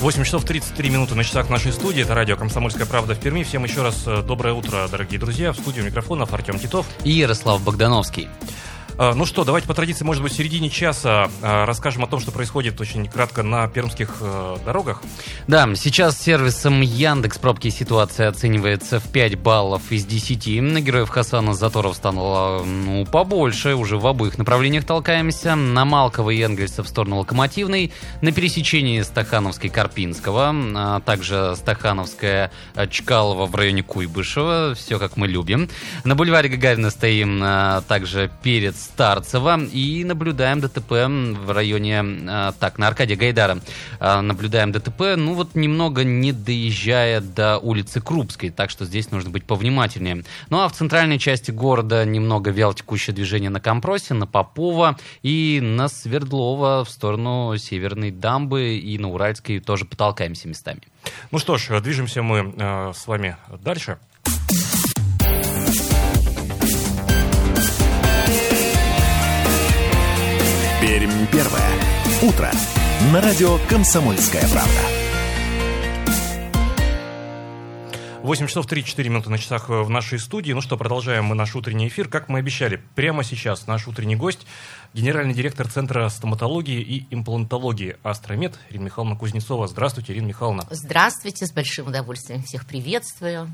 8 часов 33 минуты на часах нашей студии. Это радио «Комсомольская правда» в Перми. Всем еще раз э, доброе утро, дорогие друзья. В студию микрофонов Артем Титов. И Ярослав Богдановский. А, ну что, давайте по традиции, может быть, в середине часа а, расскажем о том, что происходит очень кратко на пермских э, дорогах. Да, сейчас сервисом Яндекс пробки ситуация оценивается в 5 баллов из 10. На героев Хасана заторов стало ну, побольше, уже в обоих направлениях толкаемся. На Малкова и Энгельса в сторону Локомотивной, на пересечении Стахановской Карпинского, а также Стахановская Чкалова в районе Куйбышева, все как мы любим. На бульваре Гагарина стоим также перед Старцева и наблюдаем ДТП в районе, а, так, на Аркадия Гайдара. А, наблюдаем ДТП, ну вот немного не доезжая до улицы Крупской, так что здесь нужно быть повнимательнее. Ну а в центральной части города немного вялотекущее движение на Компросе, на Попова и на Свердлова в сторону Северной дамбы и на Уральской тоже потолкаемся местами. Ну что ж, движемся мы э, с вами дальше. Пермь первое. Утро. На радио «Комсомольская правда». 8 часов 3-4 минуты на часах в нашей студии. Ну что, продолжаем мы наш утренний эфир. Как мы обещали, прямо сейчас наш утренний гость генеральный директор Центра стоматологии и имплантологии «Астромед» Ирина Михайловна Кузнецова. Здравствуйте, Ирина Михайловна. Здравствуйте, с большим удовольствием всех приветствую.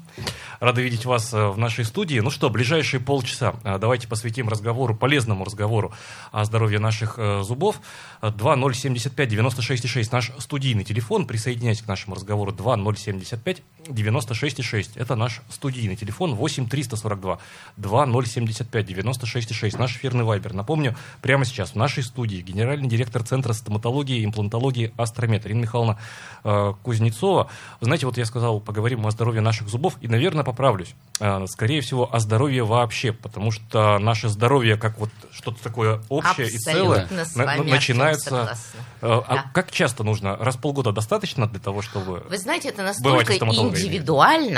Рада видеть вас э, в нашей студии. Ну что, ближайшие полчаса э, давайте посвятим разговору, полезному разговору о здоровье наших э, зубов. 2075-96-6 наш студийный телефон. Присоединяйтесь к нашему разговору 2075-96-6. Это наш студийный телефон 8-342 2075-96-6. Наш эфирный вайбер. Напомню, прямо сейчас в нашей студии генеральный директор Центра стоматологии и имплантологии Астромет Ирина Михайловна э, Кузнецова. Знаете, вот я сказал, поговорим о здоровье наших зубов, и, наверное, поправлюсь. Э, скорее всего, о здоровье вообще, потому что наше здоровье, как вот что-то такое общее Абсолютно и целое, на, начинается... Э, а да. Как часто нужно? Раз в полгода достаточно для того, чтобы... Вы знаете, это настолько индивидуально,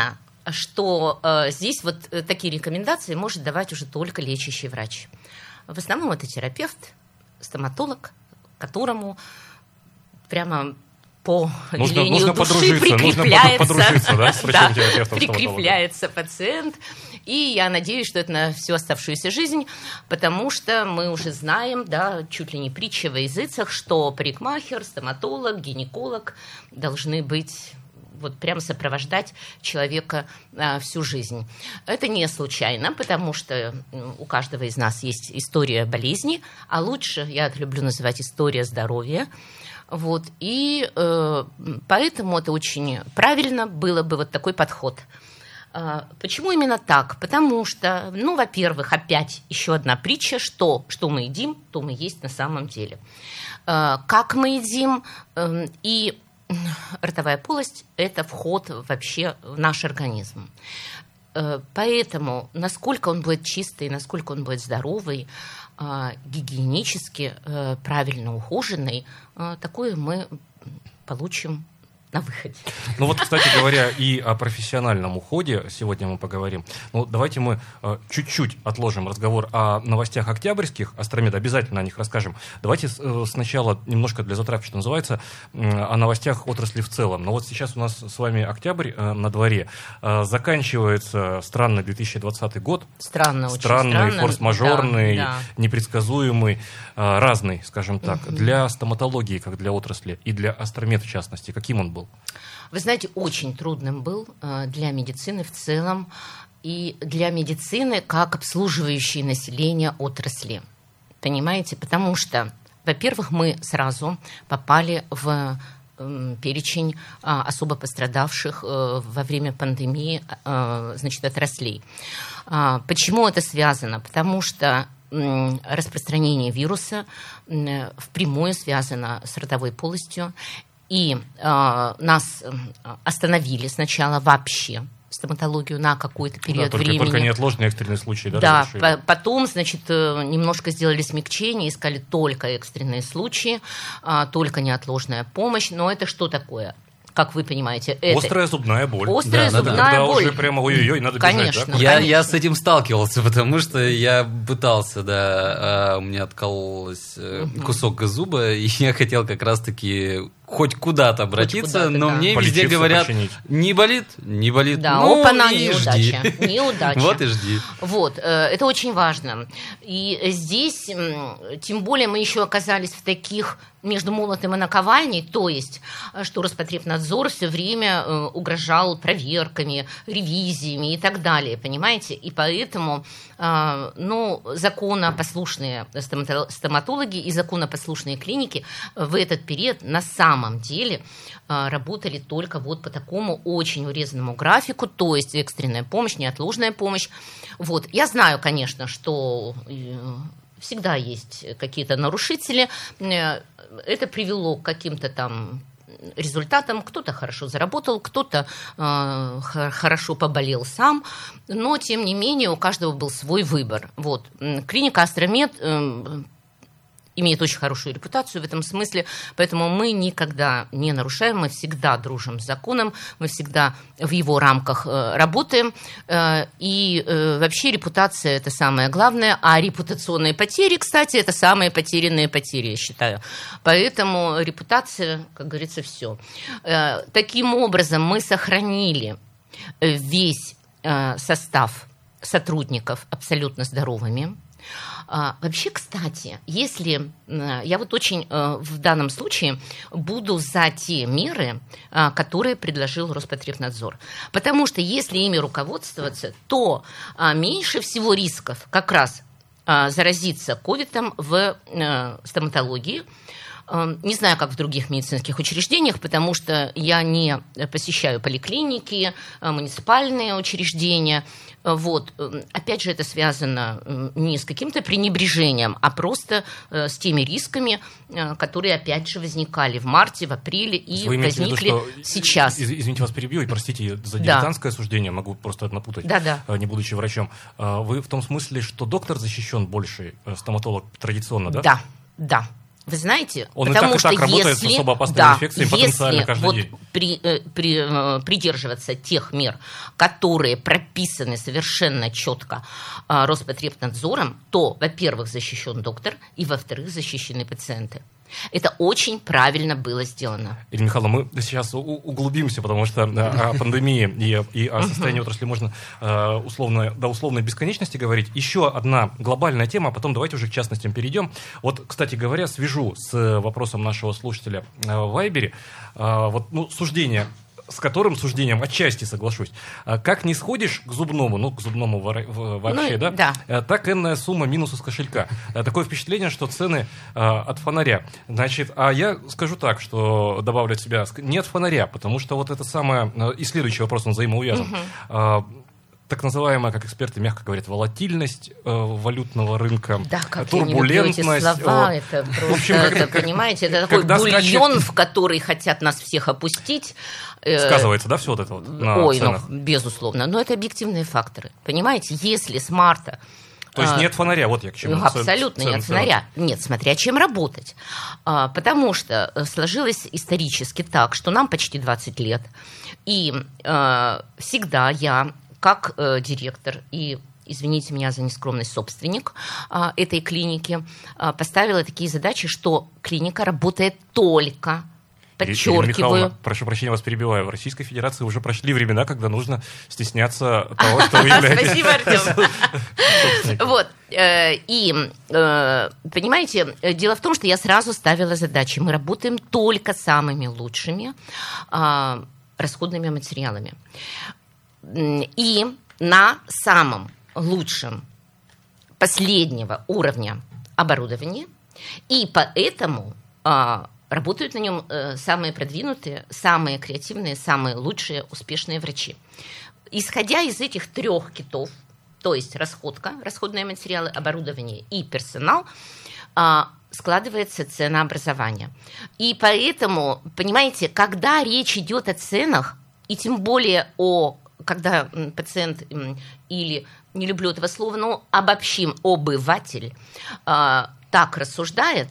что э, здесь вот э, такие рекомендации может давать уже только лечащий врач. В основном это терапевт, стоматолог, которому прямо по нужно, велению нужно души прикрепляется, да, да, прикрепляется пациент. И я надеюсь, что это на всю оставшуюся жизнь, потому что мы уже знаем, да, чуть ли не притча во языцах, что парикмахер, стоматолог, гинеколог должны быть вот прям сопровождать человека а, всю жизнь. Это не случайно, потому что у каждого из нас есть история болезни, а лучше, я это люблю называть история здоровья. Вот, и э, поэтому это очень правильно было бы вот такой подход. А, почему именно так? Потому что, ну, во-первых, опять еще одна притча, что, что мы едим, то мы есть на самом деле. А, как мы едим, эм, и ротовая полость – это вход вообще в наш организм. Э, поэтому, насколько он будет чистый, насколько он будет здоровый, а, гигиенически э, правильно ухоженный, э, такое мы получим на выходе. Ну вот, кстати говоря, и о профессиональном уходе сегодня мы поговорим. Ну, давайте мы э, чуть-чуть отложим разговор о новостях октябрьских, Астромеда, обязательно о них расскажем. Давайте э, сначала немножко для затравки, что называется, э, о новостях отрасли в целом. Но вот сейчас у нас с вами октябрь э, на дворе. Э, заканчивается странный 2020 год. Странно, странный, очень странно. форс-мажорный, да, да. непредсказуемый, э, разный, скажем так, угу. для стоматологии, как для отрасли, и для Астромед в частности. Каким он был? Был? Вы знаете, очень трудным был э, для медицины в целом и для медицины как обслуживающей население отрасли. Понимаете? Потому что, во-первых, мы сразу попали в эм, перечень а, особо пострадавших э, во время пандемии э, значит, отраслей. А, почему это связано? Потому что распространение вируса впрямую связано с ротовой полостью и э, нас остановили сначала вообще стоматологию на какой-то период да, только, времени. Только неотложные экстренные случаи, да? Да, по потом, значит, э, немножко сделали смягчение, искали только экстренные случаи, а, только неотложная помощь. Но это что такое? как вы понимаете. Это... Острая зубная боль. Острая да, зубная да, боль. уже прямо ой-ой-ой, надо конечно, бежать, да? Я, я с этим сталкивался, потому что я пытался, да, а, у меня откололся угу. кусок зуба, и я хотел как раз-таки хоть куда-то обратиться, куда но да. мне Полечиться, везде говорят, починить. не болит, не болит. Да, ну, опа-на, неудача. Жди. Неудача. Вот и жди. Вот, э, это очень важно. И здесь, тем более, мы еще оказались в таких между молотом и наковальней, то есть, э, что Роспотребнадзор все время э, угрожал проверками, ревизиями и так далее, понимаете? И поэтому, ну, законопослушные стоматологи и законопослушные клиники в этот период на самом самом деле а, работали только вот по такому очень урезанному графику, то есть экстренная помощь, неотложная помощь. Вот. Я знаю, конечно, что э, всегда есть какие-то нарушители. Э, это привело к каким-то там результатам. Кто-то хорошо заработал, кто-то э, хорошо поболел сам, но тем не менее у каждого был свой выбор. Вот. Клиника Астромед э, имеет очень хорошую репутацию в этом смысле, поэтому мы никогда не нарушаем, мы всегда дружим с законом, мы всегда в его рамках э, работаем, э, и э, вообще репутация – это самое главное, а репутационные потери, кстати, это самые потерянные потери, я считаю. Поэтому репутация, как говорится, все. Таким образом, мы сохранили весь состав сотрудников абсолютно здоровыми, а, вообще, кстати, если я вот очень э, в данном случае буду за те меры, а, которые предложил Роспотребнадзор. Потому что если ими руководствоваться, то а, меньше всего рисков как раз заразиться ковидом в э, стоматологии, не знаю, как в других медицинских учреждениях, потому что я не посещаю поликлиники, э, муниципальные учреждения. Вот. Эм, опять же, это связано не с каким-то пренебрежением, а просто э, с теми рисками, э, которые, опять же, возникали в марте, в апреле и Вы возникли виду, сейчас. Извините, вас перебью и простите за дилетантское да. суждение, могу просто напутать, да, да. не будучи врачом. Вы в том смысле, что доктор защищен больше, стоматолог традиционно, да? Да, да. Вы знаете, Он потому и так, что и так работает если, с особо опасными да, инфекциями потенциально если каждый вот день. При, э, при, э, придерживаться тех мер, которые прописаны совершенно четко э, Роспотребнадзором, то, во-первых, защищен доктор, и, во-вторых, защищены пациенты. Это очень правильно было сделано. Ирина Михайловна, мы сейчас углубимся, потому что о пандемии и, и о состоянии отрасли можно э, условно, до условной бесконечности говорить. Еще одна глобальная тема, а потом давайте уже к частностям перейдем. Вот, кстати говоря, свяжу с вопросом нашего слушателя э, в Вайбере. Э, вот, ну, суждение с которым суждением отчасти соглашусь. А как не сходишь к зубному, ну, к зубному вообще, ну, да, да, э, так энная сумма минус из кошелька. Э, такое впечатление, что цены э, от фонаря. Значит, а я скажу так, что добавлю от себя, не от фонаря, потому что вот это самое, и следующий вопрос, он взаимоувязан. Угу так называемая, как эксперты мягко говорят, волатильность э, валютного рынка, да, как турбулентность. слова, э, это просто, в общем, это, как, понимаете, это такой бульон, скачет... в который хотят нас всех опустить. Э, Сказывается, да, все вот это вот на Ой, ну, ценах? ну, безусловно. Но это объективные факторы. Понимаете, если с марта то есть а, нет фонаря, вот я к чему. Абсолютно нет фонаря. Нет, смотря чем работать. А, потому что э, сложилось исторически так, что нам почти 20 лет. И всегда я как э, директор и извините меня за нескромность, собственник а, этой клиники, а, поставила такие задачи, что клиника работает только подчеркиваю. прошу прощения, вас перебиваю. В Российской Федерации уже прошли времена, когда нужно стесняться того, что вы являетесь. Спасибо, Артем. Вот. Э, и, э, понимаете, дело в том, что я сразу ставила задачи. Мы работаем только самыми лучшими а, расходными материалами и на самом лучшем последнего уровня оборудования, и поэтому а, работают на нем а, самые продвинутые, самые креативные, самые лучшие, успешные врачи. Исходя из этих трех китов, то есть расходка, расходные материалы, оборудование и персонал, а, складывается ценообразование. И поэтому, понимаете, когда речь идет о ценах, и тем более о когда пациент или не люблю этого слова, но обобщим обыватель э, так рассуждает,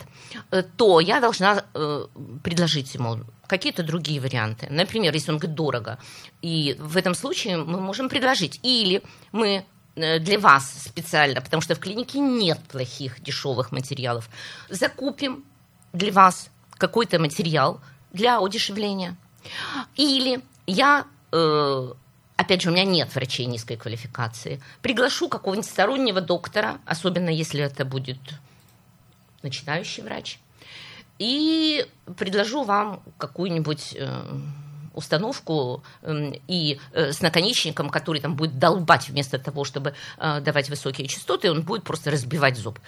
э, то я должна э, предложить ему какие-то другие варианты. Например, если он говорит дорого. И в этом случае мы можем предложить. Или мы Э, для вас специально, потому что в клинике нет плохих дешевых материалов. Закупим для вас какой-то материал для удешевления. Или я, опять же, у меня нет врачей низкой квалификации, приглашу какого-нибудь стороннего доктора, особенно если это будет начинающий врач, и предложу вам какую-нибудь э, установку эм, и э, с наконечником, который там будет долбать вместо того, чтобы э, давать высокие частоты, он будет просто разбивать зуб.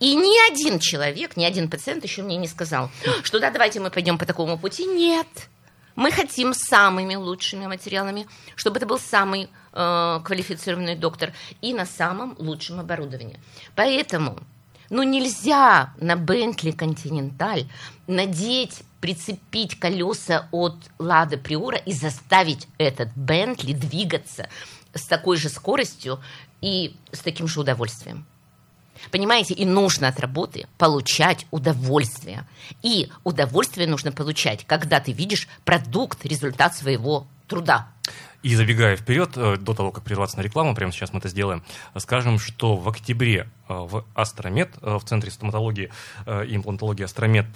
И ни один человек, ни один пациент еще мне не сказал, что да, давайте мы пойдем по такому пути. Нет. Мы хотим самыми лучшими материалами, чтобы это был самый э, квалифицированный доктор и на самом лучшем оборудовании. Поэтому ну нельзя на Bentley Continental надеть прицепить колеса от Лада Приора и заставить этот Бентли двигаться с такой же скоростью и с таким же удовольствием. Понимаете, и нужно от работы получать удовольствие. И удовольствие нужно получать, когда ты видишь продукт, результат своего труда. И забегая вперед, э, до того, как прерваться на рекламу, прямо сейчас мы это сделаем, скажем, что в октябре э, в Астромед, э, в Центре стоматологии и имплантологии Астромед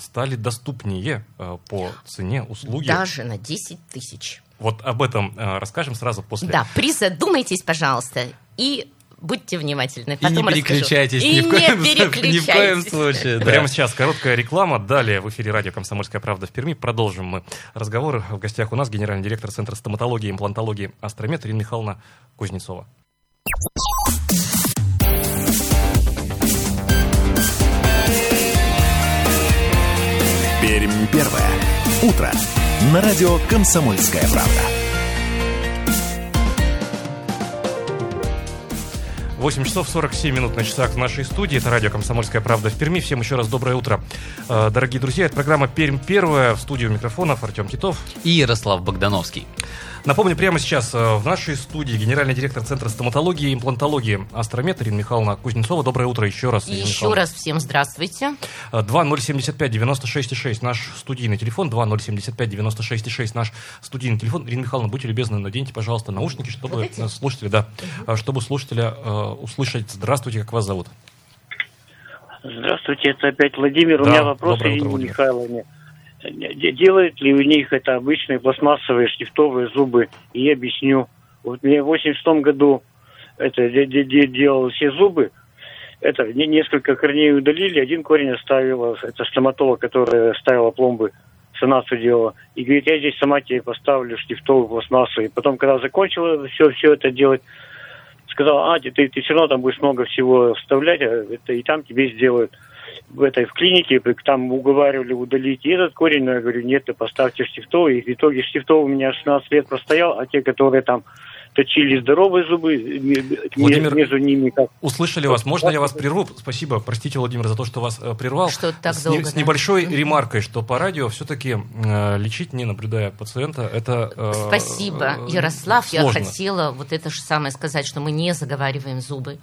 стали доступнее по цене услуги. Даже на 10 тысяч. Вот об этом расскажем сразу после. Да, призадумайтесь, пожалуйста, и будьте внимательны. Потом и не переключайтесь ни, в коем, ни в коем случае. Да. Прямо сейчас короткая реклама. Далее в эфире радио «Комсомольская правда» в Перми. Продолжим мы разговор. В гостях у нас генеральный директор Центра стоматологии и имплантологии «Астромет» Ирина Михайловна Кузнецова. Пермь первое. Утро. На радио «Комсомольская правда». 8 часов 47 минут на часах в нашей студии. Это радио «Комсомольская правда» в Перми. Всем еще раз доброе утро. Э, дорогие друзья, это программа «Пермь первая». В студию микрофонов Артем Титов. И Ярослав Богдановский. Напомню, прямо сейчас э, в нашей студии генеральный директор Центра стоматологии и имплантологии Астромет Ирина Михайловна Кузнецова. Доброе утро еще раз. И еще раз всем здравствуйте. 2075-96-6 наш студийный телефон, 2075-96-6 наш студийный телефон. Ирина Михайловна, будьте любезны, наденьте, пожалуйста, наушники, чтобы вот слушатели, да, угу. чтобы слушателя э, услышать. Здравствуйте, как вас зовут? Здравствуйте, это опять Владимир. Да, У меня вопрос Ирине Михайловне делают ли у них это обычные пластмассовые штифтовые зубы, и я объясню. Вот мне в 86 году это делал все зубы, это несколько корней удалили, один корень оставила, это стоматолог, которая ставила пломбы, санацию делала, и говорит, я здесь сама тебе поставлю штифтовую пластмассу. И потом, когда закончила все, все это делать, сказала, а, ты, ты все равно там будешь много всего вставлять, а это и там тебе сделают в этой в клинике, там уговаривали удалить и этот корень, но я говорю, нет, ты поставьте штифтовый. И в итоге штифтовый у меня 16 лет простоял, а те, которые там точили здоровые зубы, Владимир, между ними как... Услышали вас. Можно я вас прерву? Спасибо. Простите, Владимир, за то, что вас э, прервал. Что так с, долго, с небольшой ремаркой, что по радио все-таки э, лечить, не наблюдая пациента, это э, Спасибо, Ярослав. Сложно. Я хотела вот это же самое сказать, что мы не заговариваем зубы.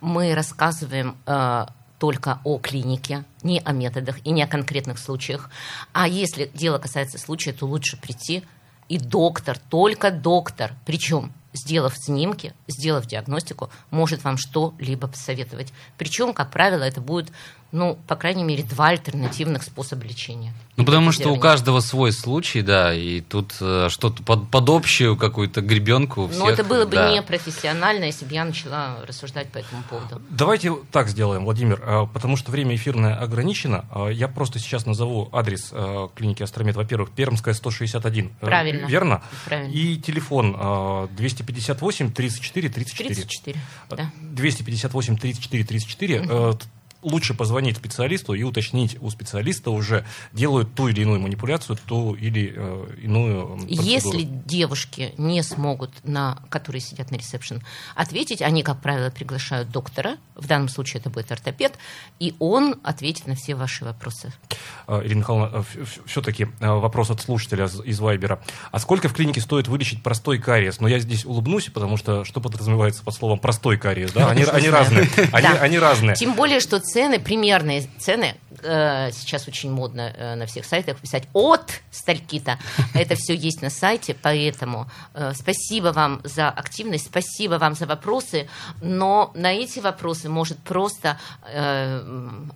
Мы рассказываем э, только о клинике, не о методах и не о конкретных случаях. А если дело касается случая, то лучше прийти и доктор, только доктор, причем сделав снимки, сделав диагностику, может вам что-либо посоветовать. Причем, как правило, это будет ну, по крайней мере, два альтернативных способа лечения. Ну, потому что у каждого свой случай, да, и тут э, что-то под, под общую какую-то гребенку. Но это было бы да. непрофессионально, если бы я начала рассуждать по этому поводу. Давайте так сделаем, Владимир, э, потому что время эфирное ограничено. Э, я просто сейчас назову адрес э, клиники Астромед. Во-первых, Пермская 161. Правильно. Верно? Правильно. И телефон 258 34 34. 34, да. 258 34 34. Угу лучше позвонить специалисту и уточнить у специалиста уже, делают ту или иную манипуляцию, ту или э, иную процедуру. Если девушки не смогут, на, которые сидят на ресепшн, ответить, они, как правило, приглашают доктора, в данном случае это будет ортопед, и он ответит на все ваши вопросы. А, Ирина Михайловна, а, все-таки а, вопрос от слушателя из Вайбера. А сколько в клинике стоит вылечить простой кариес? Но я здесь улыбнусь, потому что что подразумевается под словом простой кариес? Да? Они, они разные. Они, они разные. Тем более, что цены, примерные цены, э, сейчас очень модно э, на всех сайтах писать от сталькита. Это все есть на сайте, поэтому э, спасибо вам за активность, спасибо вам за вопросы, но на эти вопросы может просто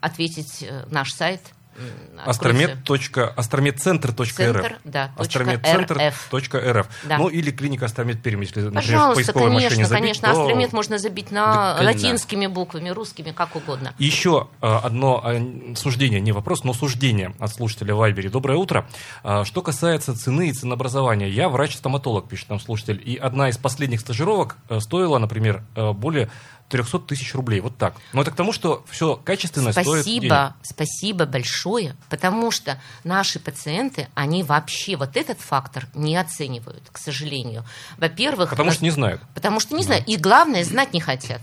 ответить наш сайт – Астромедцентр.рф. Да, Астромедцентр.рф. Да. Ну или клиника Астромед Пермь, если, например, Пожалуйста, в поисковой конечно, машине забить, конечно. То... Астромед можно забить на да, латинскими буквами, русскими, как угодно. Еще а, одно а, суждение, не вопрос, но суждение от слушателя Вайбери. Доброе утро. А, что касается цены и ценообразования, я врач-стоматолог, пишет нам слушатель, и одна из последних стажировок стоила, например, более 300 тысяч рублей. Вот так. Но это к тому, что все качественно спасибо, стоит денег. Спасибо большое, потому что наши пациенты, они вообще вот этот фактор не оценивают, к сожалению. Во-первых... Потому что не знают. Потому что не да. знают. И главное, знать не хотят.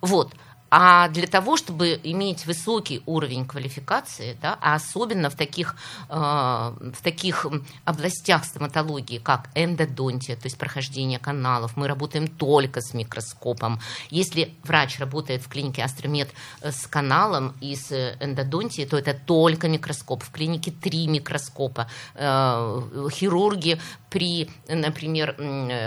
Вот. А для того, чтобы иметь высокий уровень квалификации, да, а особенно в таких, э, в таких областях стоматологии, как эндодонтия, то есть прохождение каналов, мы работаем только с микроскопом. Если врач работает в клинике Астромед э, с каналом и с эндодонтией, то это только микроскоп. В клинике три микроскопа. Э, хирурги при, например,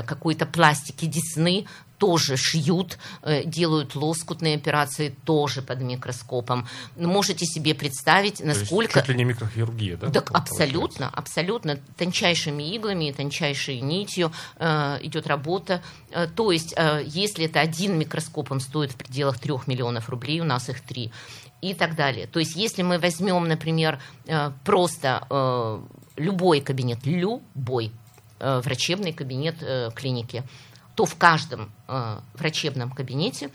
какой-то пластике десны тоже шьют, э, делают лоскутные операции тоже под микроскопом. Можете себе представить, насколько... То есть чуть ли не микрохирургия, да? Так, абсолютно, абсолютно. Тончайшими иглами, тончайшей нитью э, идет работа. Э, то есть, э, если это один микроскоп, он стоит в пределах трех миллионов рублей, у нас их три и так далее. То есть, если мы возьмем, например, просто любой кабинет, любой врачебный кабинет клиники, то в каждом э, врачебном кабинете,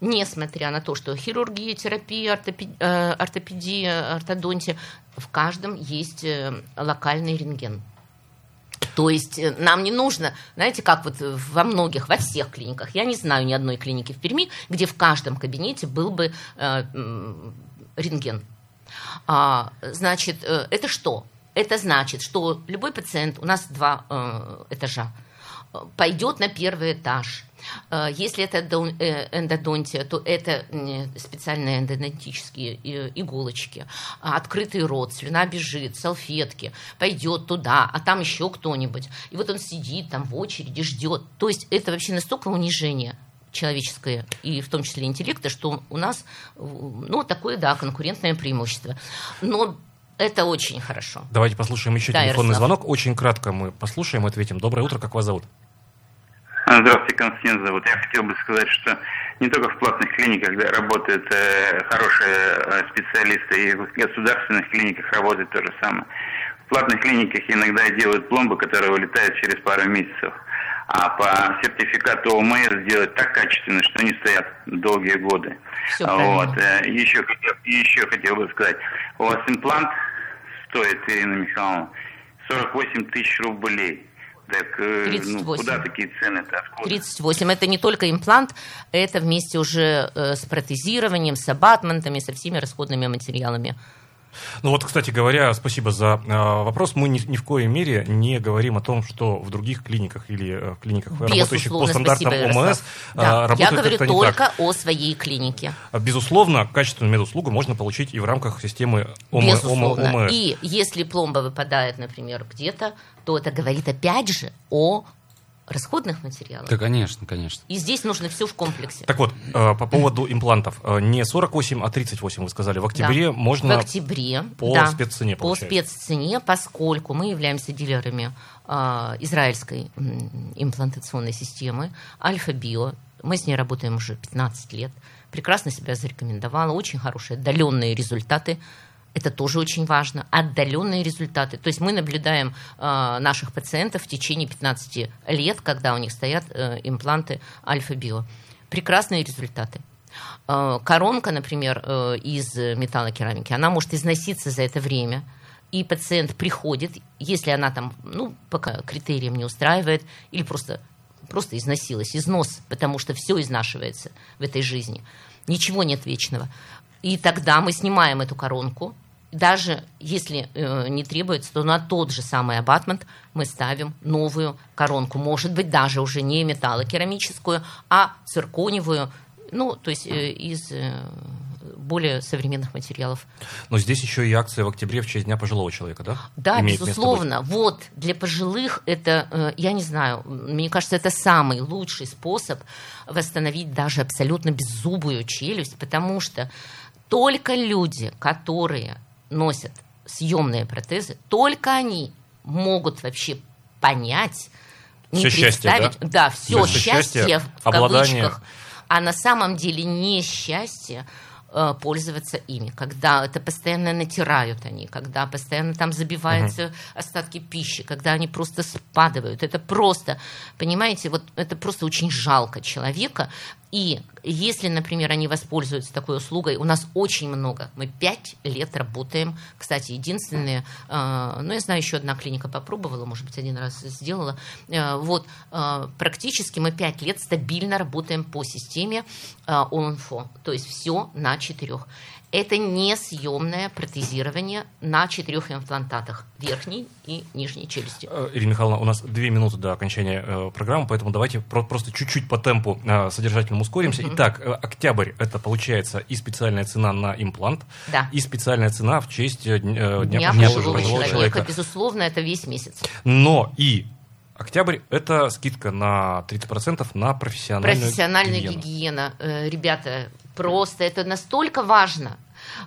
несмотря на то, что хирургия, терапия, ортопедия, э, ортопедия ортодонтия, в каждом есть э, локальный рентген. То есть э, нам не нужно, знаете, как вот во многих, во всех клиниках, я не знаю ни одной клиники в Перми, где в каждом кабинете был бы э, рентген. А, значит, э, это что? Это значит, что любой пациент, у нас два э, этажа, пойдет на первый этаж. Э, если это э, эндодонтия, то это специальные эндодонтические э, иголочки, открытый рот, слюна бежит, салфетки, пойдет туда, а там еще кто-нибудь. И вот он сидит там в очереди, ждет. То есть это вообще настолько унижение человеческое, и в том числе интеллекта, что у нас, ну, такое, да, конкурентное преимущество. Но это очень хорошо. Давайте послушаем еще да, телефонный Ярослав. звонок. Очень кратко мы послушаем, ответим. Доброе утро, как вас зовут? Здравствуйте, Константин зовут. Я хотел бы сказать, что не только в платных клиниках да, работают э, хорошие э, специалисты, и в государственных клиниках работает то же самое. В платных клиниках иногда делают пломбы, которые вылетают через пару месяцев. А по сертификату ОМС сделать так качественно, что они стоят долгие годы. Все вот. Э, еще, еще хотел бы сказать, у вас имплант стоит, Ирина Михайловна, 48 тысяч рублей. Так 38. Ну, куда такие цены-то? 38. Это не только имплант, это вместе уже э, с протезированием, с абатментами, со всеми расходными материалами. Ну вот, кстати говоря, спасибо за э, вопрос. Мы ни, ни в коей мере не говорим о том, что в других клиниках или э, клиниках, Безусловно, работающих по стандартам спасибо, ОМС, э, да. работают Я говорю только о своей клинике. Безусловно, качественную медуслугу можно получить и в рамках системы ОМ, Безусловно. ОМС. И если пломба выпадает, например, где-то, то это говорит опять же о расходных материалов. Да, конечно, конечно. И здесь нужно все в комплексе. Так вот, э, по поводу имплантов. Э, не 48, а 38, вы сказали. В октябре да. можно... В октябре, По да, спеццене, По спеццене, поскольку мы являемся дилерами э, израильской имплантационной системы Альфа-Био. Мы с ней работаем уже 15 лет. Прекрасно себя зарекомендовала. Очень хорошие отдаленные результаты это тоже очень важно. Отдаленные результаты. То есть мы наблюдаем э, наших пациентов в течение 15 лет, когда у них стоят э, импланты Альфа-Био. Прекрасные результаты. Коронка, например, из металлокерамики, она может износиться за это время, и пациент приходит, если она там, ну, пока критериям не устраивает, или просто, просто износилась, износ, потому что все изнашивается в этой жизни. Ничего нет вечного. И тогда мы снимаем эту коронку, даже если э, не требуется, то на тот же самый абатмент мы ставим новую коронку. Может быть, даже уже не металлокерамическую, а цирконевую, ну, то есть э, из э, более современных материалов. Но здесь еще и акция в октябре в честь Дня пожилого человека, да? Да, Имеет безусловно. Вот, для пожилых это, э, я не знаю, мне кажется, это самый лучший способ восстановить даже абсолютно беззубую челюсть, потому что только люди, которые носят съемные протезы, только они могут вообще понять, не все представить, счастье, да, да все счастье, счастье в обладание... кавычках, а на самом деле не счастье Э, пользоваться ими, когда это постоянно натирают они, когда постоянно там забиваются uh-huh. остатки пищи, когда они просто спадывают. Это просто, понимаете, вот это просто очень жалко человека. И если, например, они воспользуются такой услугой, у нас очень много, мы пять лет работаем, кстати, единственные, э, ну, я знаю, еще одна клиника попробовала, может быть, один раз сделала, э, вот, э, практически мы пять лет стабильно работаем по системе э, ОНФО, то есть все на четырех. Это не съемное протезирование на четырех имплантатах верхней и нижней челюсти. Э, Ирина Михайловна, у нас две минуты до окончания э, программы, поэтому давайте про- просто чуть-чуть по темпу э, содержательному ускоримся. Mm-hmm. Итак, э, октябрь это получается и специальная цена на имплант, да. и специальная цена в честь э, Дня, Дня пожилого человека. человека. Безусловно, это весь месяц. Но и Октябрь – это скидка на 30% на профессиональную Профессиональная гигиену. гигиена. Э, ребята, просто это настолько важно.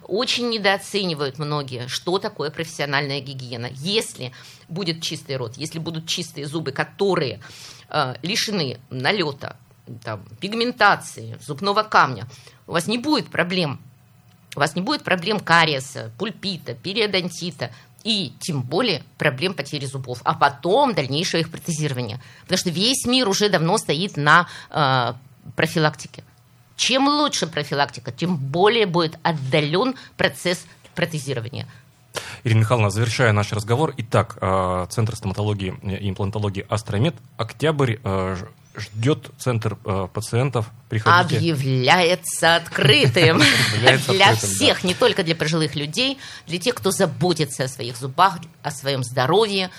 Очень недооценивают многие, что такое профессиональная гигиена. Если будет чистый рот, если будут чистые зубы, которые э, лишены налета, там, пигментации, зубного камня, у вас не будет проблем. У вас не будет проблем кариеса, пульпита, периодонтита, и тем более проблем потери зубов, а потом дальнейшее их протезирование. Потому что весь мир уже давно стоит на э, профилактике. Чем лучше профилактика, тем более будет отдален процесс протезирования. Ирина Михайловна, завершая наш разговор, итак, э, Центр стоматологии и имплантологии «Астромед», октябрь, э, ждет Центр э, пациентов. Приходите. Объявляется открытым для всех, не только для пожилых людей, для тех, кто заботится о своих зубах, о своем здоровье,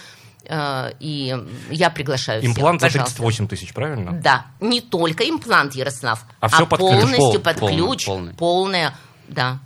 и я приглашаю Имплант всех, за 38 тысяч, правильно? Да, не только имплант, Ярослав, а, а все под полностью ключ. под ключ, полный, полная, да.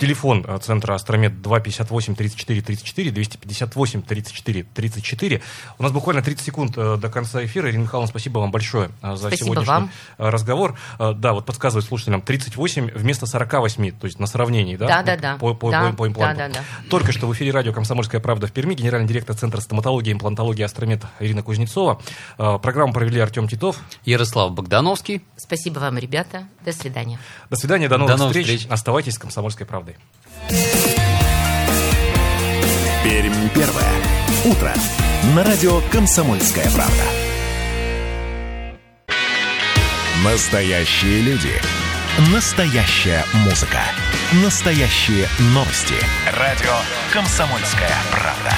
Телефон э, центра Астромед 258 34 34, 258 34 34. У нас буквально 30 секунд э, до конца эфира. Ирина Михайловна, спасибо вам большое э, за спасибо сегодняшний вам. разговор. Да, вот подсказывает слушателям 38 вместо 48, то есть на сравнении, да? Да, да, да. По, по, да, по, по импланту. Да, да, да. Только что в эфире радио «Комсомольская правда» в Перми, генеральный директор Центра стоматологии и имплантологии Астромед Ирина Кузнецова. Программу провели Артем Титов. Ярослав Богдановский. Спасибо вам, ребята. До свидания. До свидания, до новых, до новых встреч. встреч. Оставайтесь с «Комсомольской правдой». Пермь первое. Утро. На радио «Комсомольская правда». Настоящие люди. Настоящая музыка. Настоящие новости. Радио «Комсомольская правда».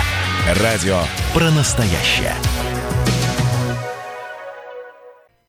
Радио про настоящее.